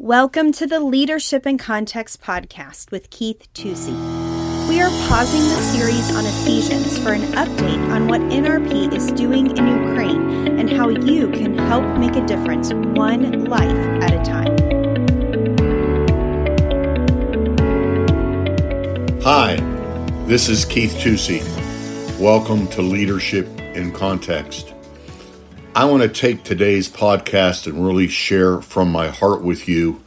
Welcome to the Leadership in Context podcast with Keith Tucci. We are pausing the series on Ephesians for an update on what NRP is doing in Ukraine and how you can help make a difference one life at a time. Hi, this is Keith Tucci. Welcome to Leadership in Context. I want to take today's podcast and really share from my heart with you.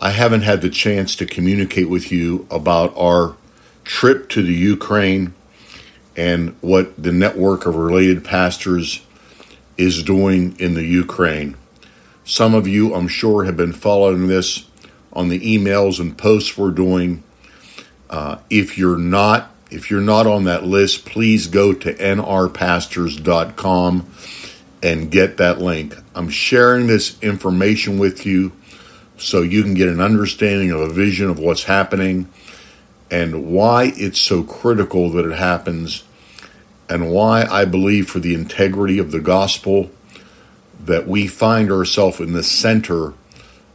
I haven't had the chance to communicate with you about our trip to the Ukraine and what the network of related pastors is doing in the Ukraine. Some of you, I'm sure, have been following this on the emails and posts we're doing. Uh, if you're not, if you're not on that list, please go to nrpastors.com and get that link. I'm sharing this information with you so you can get an understanding of a vision of what's happening and why it's so critical that it happens and why I believe for the integrity of the gospel that we find ourselves in the center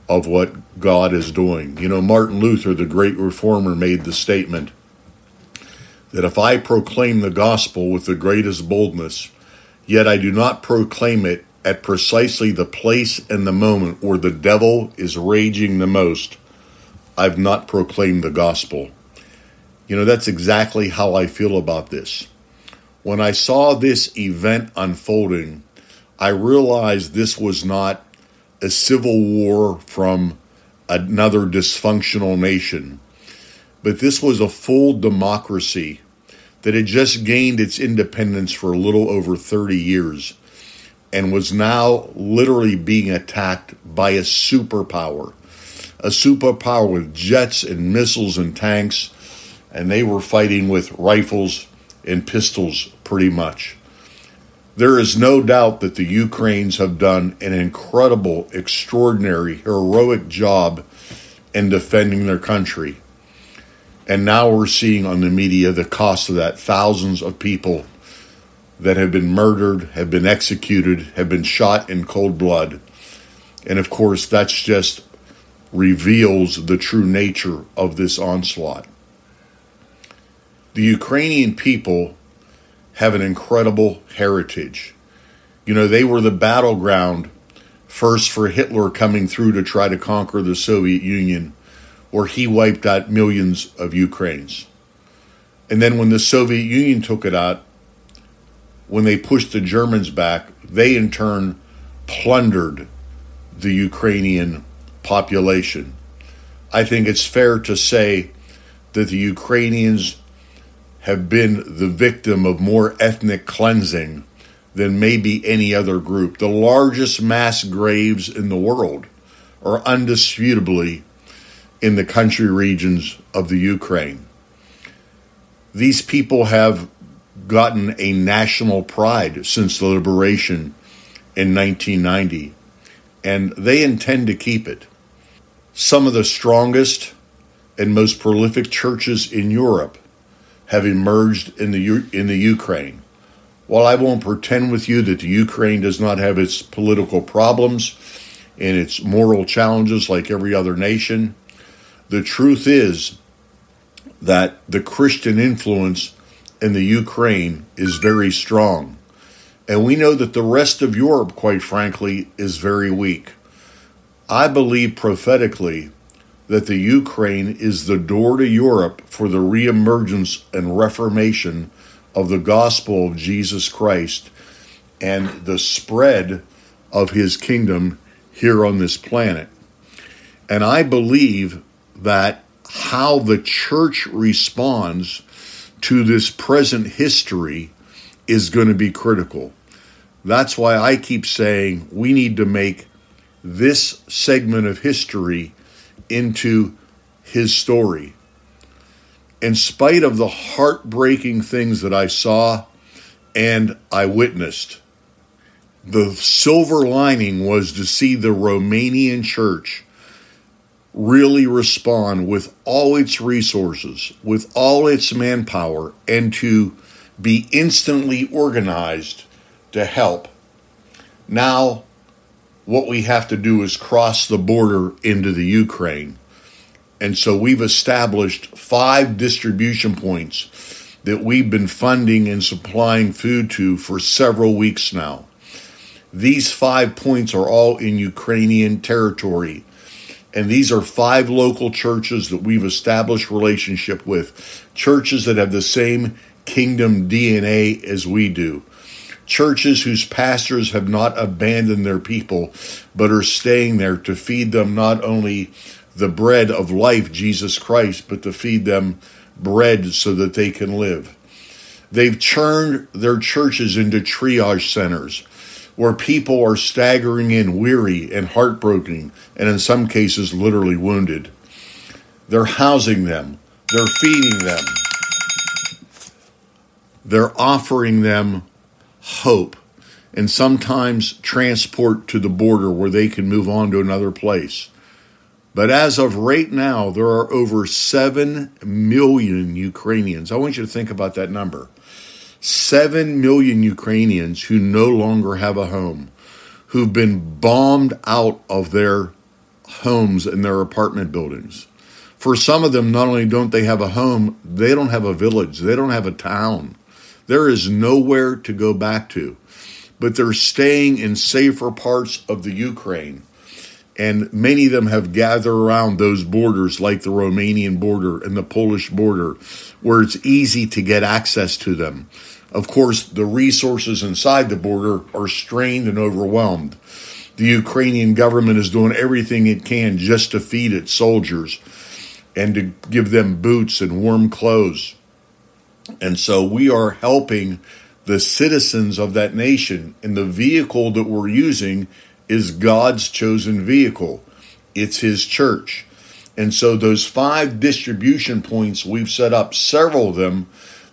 of what God is doing. You know, Martin Luther, the great reformer, made the statement that if I proclaim the gospel with the greatest boldness, Yet I do not proclaim it at precisely the place and the moment where the devil is raging the most. I've not proclaimed the gospel. You know, that's exactly how I feel about this. When I saw this event unfolding, I realized this was not a civil war from another dysfunctional nation, but this was a full democracy that had just gained its independence for a little over 30 years and was now literally being attacked by a superpower. A superpower with jets and missiles and tanks, and they were fighting with rifles and pistols pretty much. There is no doubt that the Ukrainians have done an incredible, extraordinary, heroic job in defending their country. And now we're seeing on the media the cost of that thousands of people that have been murdered, have been executed, have been shot in cold blood. And of course, that's just reveals the true nature of this onslaught. The Ukrainian people have an incredible heritage. You know, they were the battleground first for Hitler coming through to try to conquer the Soviet Union where he wiped out millions of Ukrainians. And then when the Soviet Union took it out, when they pushed the Germans back, they in turn plundered the Ukrainian population. I think it's fair to say that the Ukrainians have been the victim of more ethnic cleansing than maybe any other group. The largest mass graves in the world are undisputably in the country regions of the Ukraine. These people have gotten a national pride since the liberation in 1990, and they intend to keep it. Some of the strongest and most prolific churches in Europe have emerged in the in the Ukraine. While I won't pretend with you that the Ukraine does not have its political problems and its moral challenges like every other nation, the truth is that the Christian influence in the Ukraine is very strong. And we know that the rest of Europe, quite frankly, is very weak. I believe prophetically that the Ukraine is the door to Europe for the reemergence and reformation of the gospel of Jesus Christ and the spread of his kingdom here on this planet. And I believe that how the church responds to this present history is going to be critical. That's why I keep saying we need to make this segment of history into his story. In spite of the heartbreaking things that I saw and I witnessed, the silver lining was to see the Romanian church really respond with all its resources, with all its manpower, and to be instantly organized to help. Now, what we have to do is cross the border into the Ukraine. And so we've established five distribution points that we've been funding and supplying food to for several weeks now. These five points are all in Ukrainian territory. And these are five local churches that we've established relationship with, churches that have the same kingdom DNA as we do. Churches whose pastors have not abandoned their people, but are staying there to feed them not only the bread of life, Jesus Christ, but to feed them bread so that they can live. They've turned their churches into triage centers where people are staggering in weary and heartbroken, and in some cases, literally wounded. They're housing them, they're feeding them, they're offering them hope, and sometimes transport to the border where they can move on to another place. But as of right now, there are over 7 million Ukrainians. I want you to think about that number. 7 million Ukrainians who no longer have a home, who've been bombed out of their homes and their apartment buildings. For some of them, not only don't they have a home, they don't have a village, they don't have a town. There is nowhere to go back to. But they're staying in safer parts of the Ukraine. And many of them have gathered around those borders, like the Romanian border and the Polish border, where it's easy to get access to them. Of course, the resources inside the border are strained and overwhelmed. The Ukrainian government is doing everything it can just to feed its soldiers and to give them boots and warm clothes. And so we are helping the citizens of that nation. And the vehicle that we're using is God's chosen vehicle, it's His church. And so those five distribution points, we've set up several of them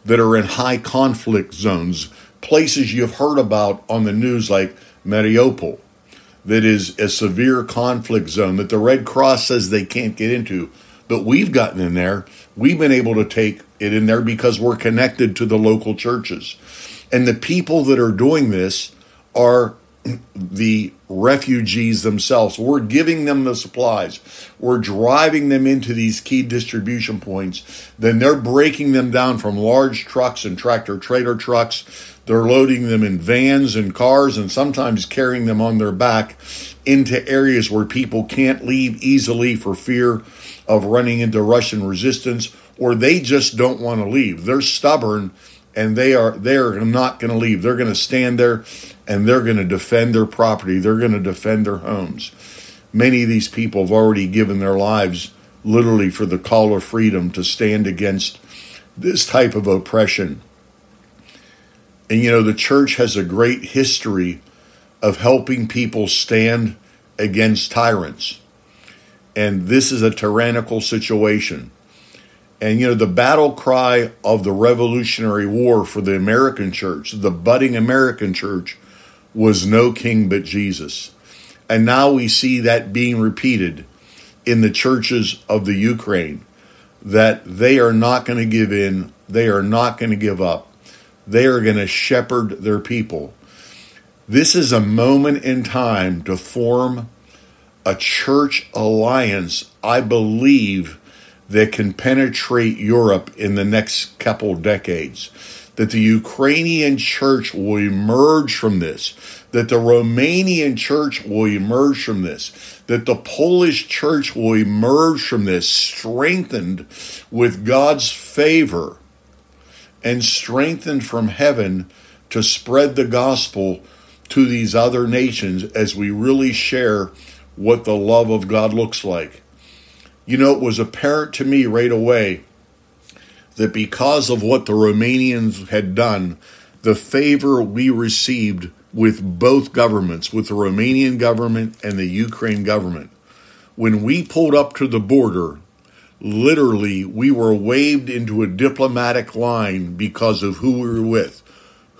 that are in high conflict zones, places you've heard about on the news like Mariupol, that is a severe conflict zone that the Red Cross says they can't get into. But we've gotten in there. We've been able to take it in there because we're connected to the local churches. And the people that are doing this are the refugees themselves. We're giving them the supplies. We're driving them into these key distribution points. Then they're breaking them down from large trucks and tractor trailer trucks. They're loading them in vans and cars and sometimes carrying them on their back into areas where people can't leave easily for fear of running into Russian resistance or they just don't want to leave. They're stubborn and they are they're not going to leave. They're going to stand there and they're going to defend their property. They're going to defend their homes. Many of these people have already given their lives literally for the call of freedom to stand against this type of oppression. And you know, the church has a great history of helping people stand against tyrants. And this is a tyrannical situation. And you know, the battle cry of the Revolutionary War for the American church, the budding American church, was no king but Jesus. And now we see that being repeated in the churches of the Ukraine that they are not going to give in, they are not going to give up, they are going to shepherd their people. This is a moment in time to form a church alliance, I believe, that can penetrate Europe in the next couple decades. That the Ukrainian church will emerge from this, that the Romanian church will emerge from this, that the Polish church will emerge from this strengthened with God's favor and strengthened from heaven to spread the gospel to these other nations as we really share what the love of God looks like. You know, it was apparent to me right away that because of what the Romanians had done, the favor we received with both governments, with the Romanian government and the Ukraine government, when we pulled up to the border, literally we were waved into a diplomatic line because of who we were with,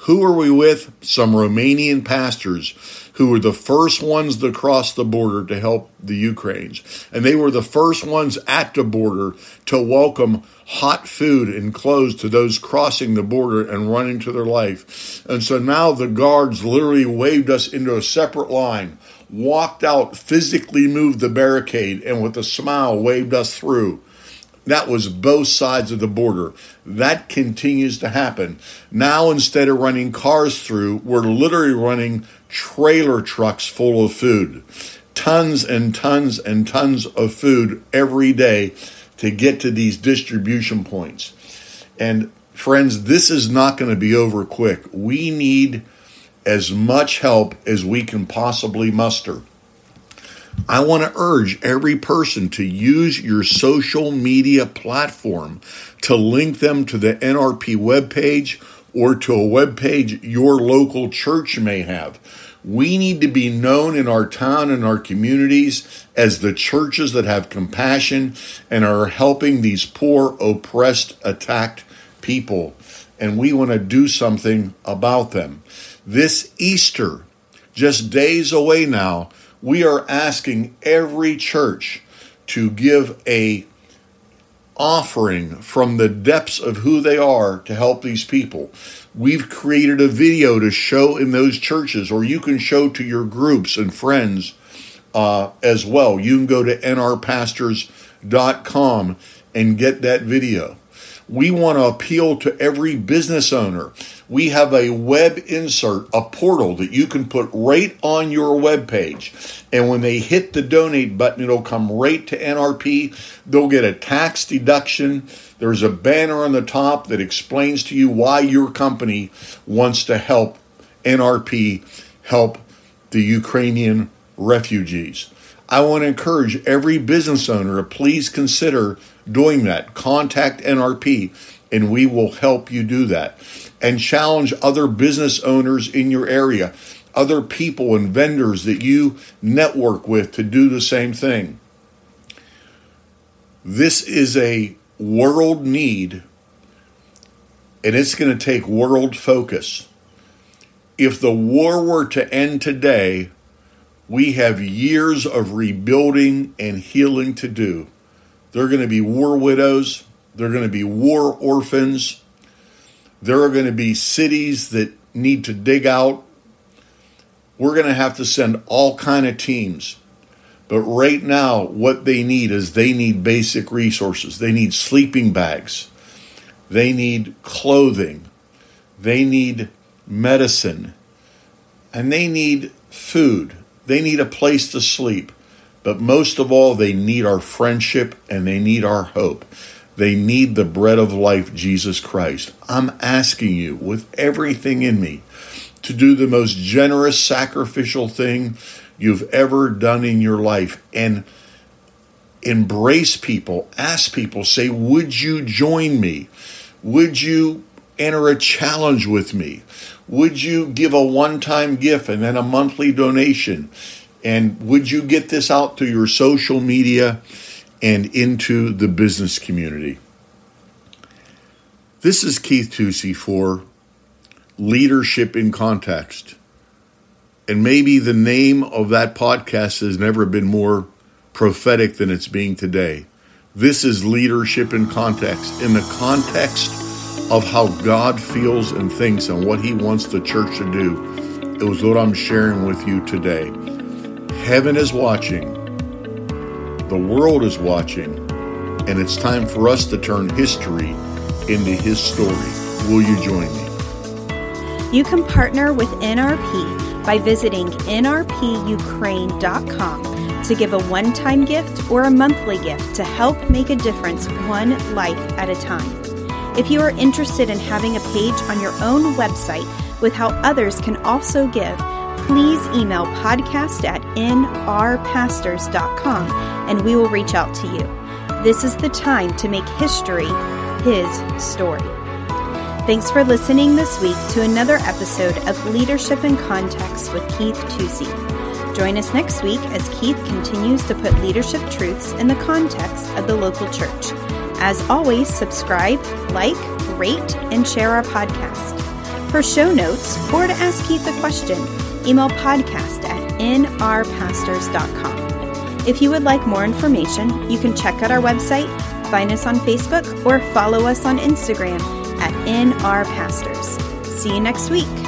Who are we with? Some Romanian pastors who were the first ones to cross the border to help the Ukrainians. And they were the first ones at the border to welcome hot food and clothes to those crossing the border and running to their life. And so now the guards literally waved us into a separate line, walked out, physically moved the barricade, and with a smile waved us through. That was both sides of the border. That continues to happen. Now, instead of running cars through, we're literally running trailer trucks full of food. Tons and tons and tons of food every day to get to these distribution points. And friends, this is not going to be over quick. We need as much help as we can possibly muster. I want to urge every person to use your social media platform to link them to the NRP webpage or to a webpage your local church may have. We need to be known in our town and our communities as the churches that have compassion and are helping these poor, oppressed, attacked people. And we want to do something about them. This Easter, just days away now, we are asking every church to give a offering from the depths of who they are to help these people. We've created a video to show in those churches, or you can show to your groups and friends uh, as well. You can go to nrpastors.com and get that video. We want to appeal to every business owner. We have a web insert, a portal that you can put right on your web page. And when they hit the donate button, it'll come right to NRP. They'll get a tax deduction. There's a banner on the top that explains to you why your company wants to help NRP help the Ukrainian refugees. I want to encourage every business owner to please consider doing that. Contact NRP and we will help you do that. And challenge other business owners in your area, other people and vendors that you network with to do the same thing. This is a world need and it's going to take world focus. If the war were to end today, we have years of rebuilding and healing to do. There are going to be war widows, there are going to be war orphans, there are going to be cities that need to dig out. We're going to have to send all kind of teams. But right now what they need is they need basic resources. They need sleeping bags. They need clothing. They need medicine. And they need food. They need a place to sleep. But most of all, they need our friendship and they need our hope. They need the bread of life, Jesus Christ. I'm asking you with everything in me to do the most generous, sacrificial thing you've ever done in your life and embrace people, ask people, say, Would you join me? Would you enter a challenge with me? Would you give a one time gift and then a monthly donation? And would you get this out to your social media and into the business community? This is Keith Tucci for Leadership in Context. And maybe the name of that podcast has never been more prophetic than it's being today. This is leadership in context, in the context of how God feels and thinks and what He wants the church to do. It was what I'm sharing with you today. Heaven is watching, the world is watching, and it's time for us to turn history into His story. Will you join me? You can partner with NRP by visiting nrpukraine.com to give a one time gift or a monthly gift to help make a difference one life at a time. If you are interested in having a page on your own website with how others can also give, please email podcast at nrpastors.com and we will reach out to you. This is the time to make history his story. Thanks for listening this week to another episode of Leadership in Context with Keith Tucci. Join us next week as Keith continues to put leadership truths in the context of the local church. As always, subscribe, like, rate, and share our podcast. For show notes or to ask Keith a question, email podcast at nrpastors.com. If you would like more information, you can check out our website, find us on Facebook, or follow us on Instagram at nrpastors. See you next week.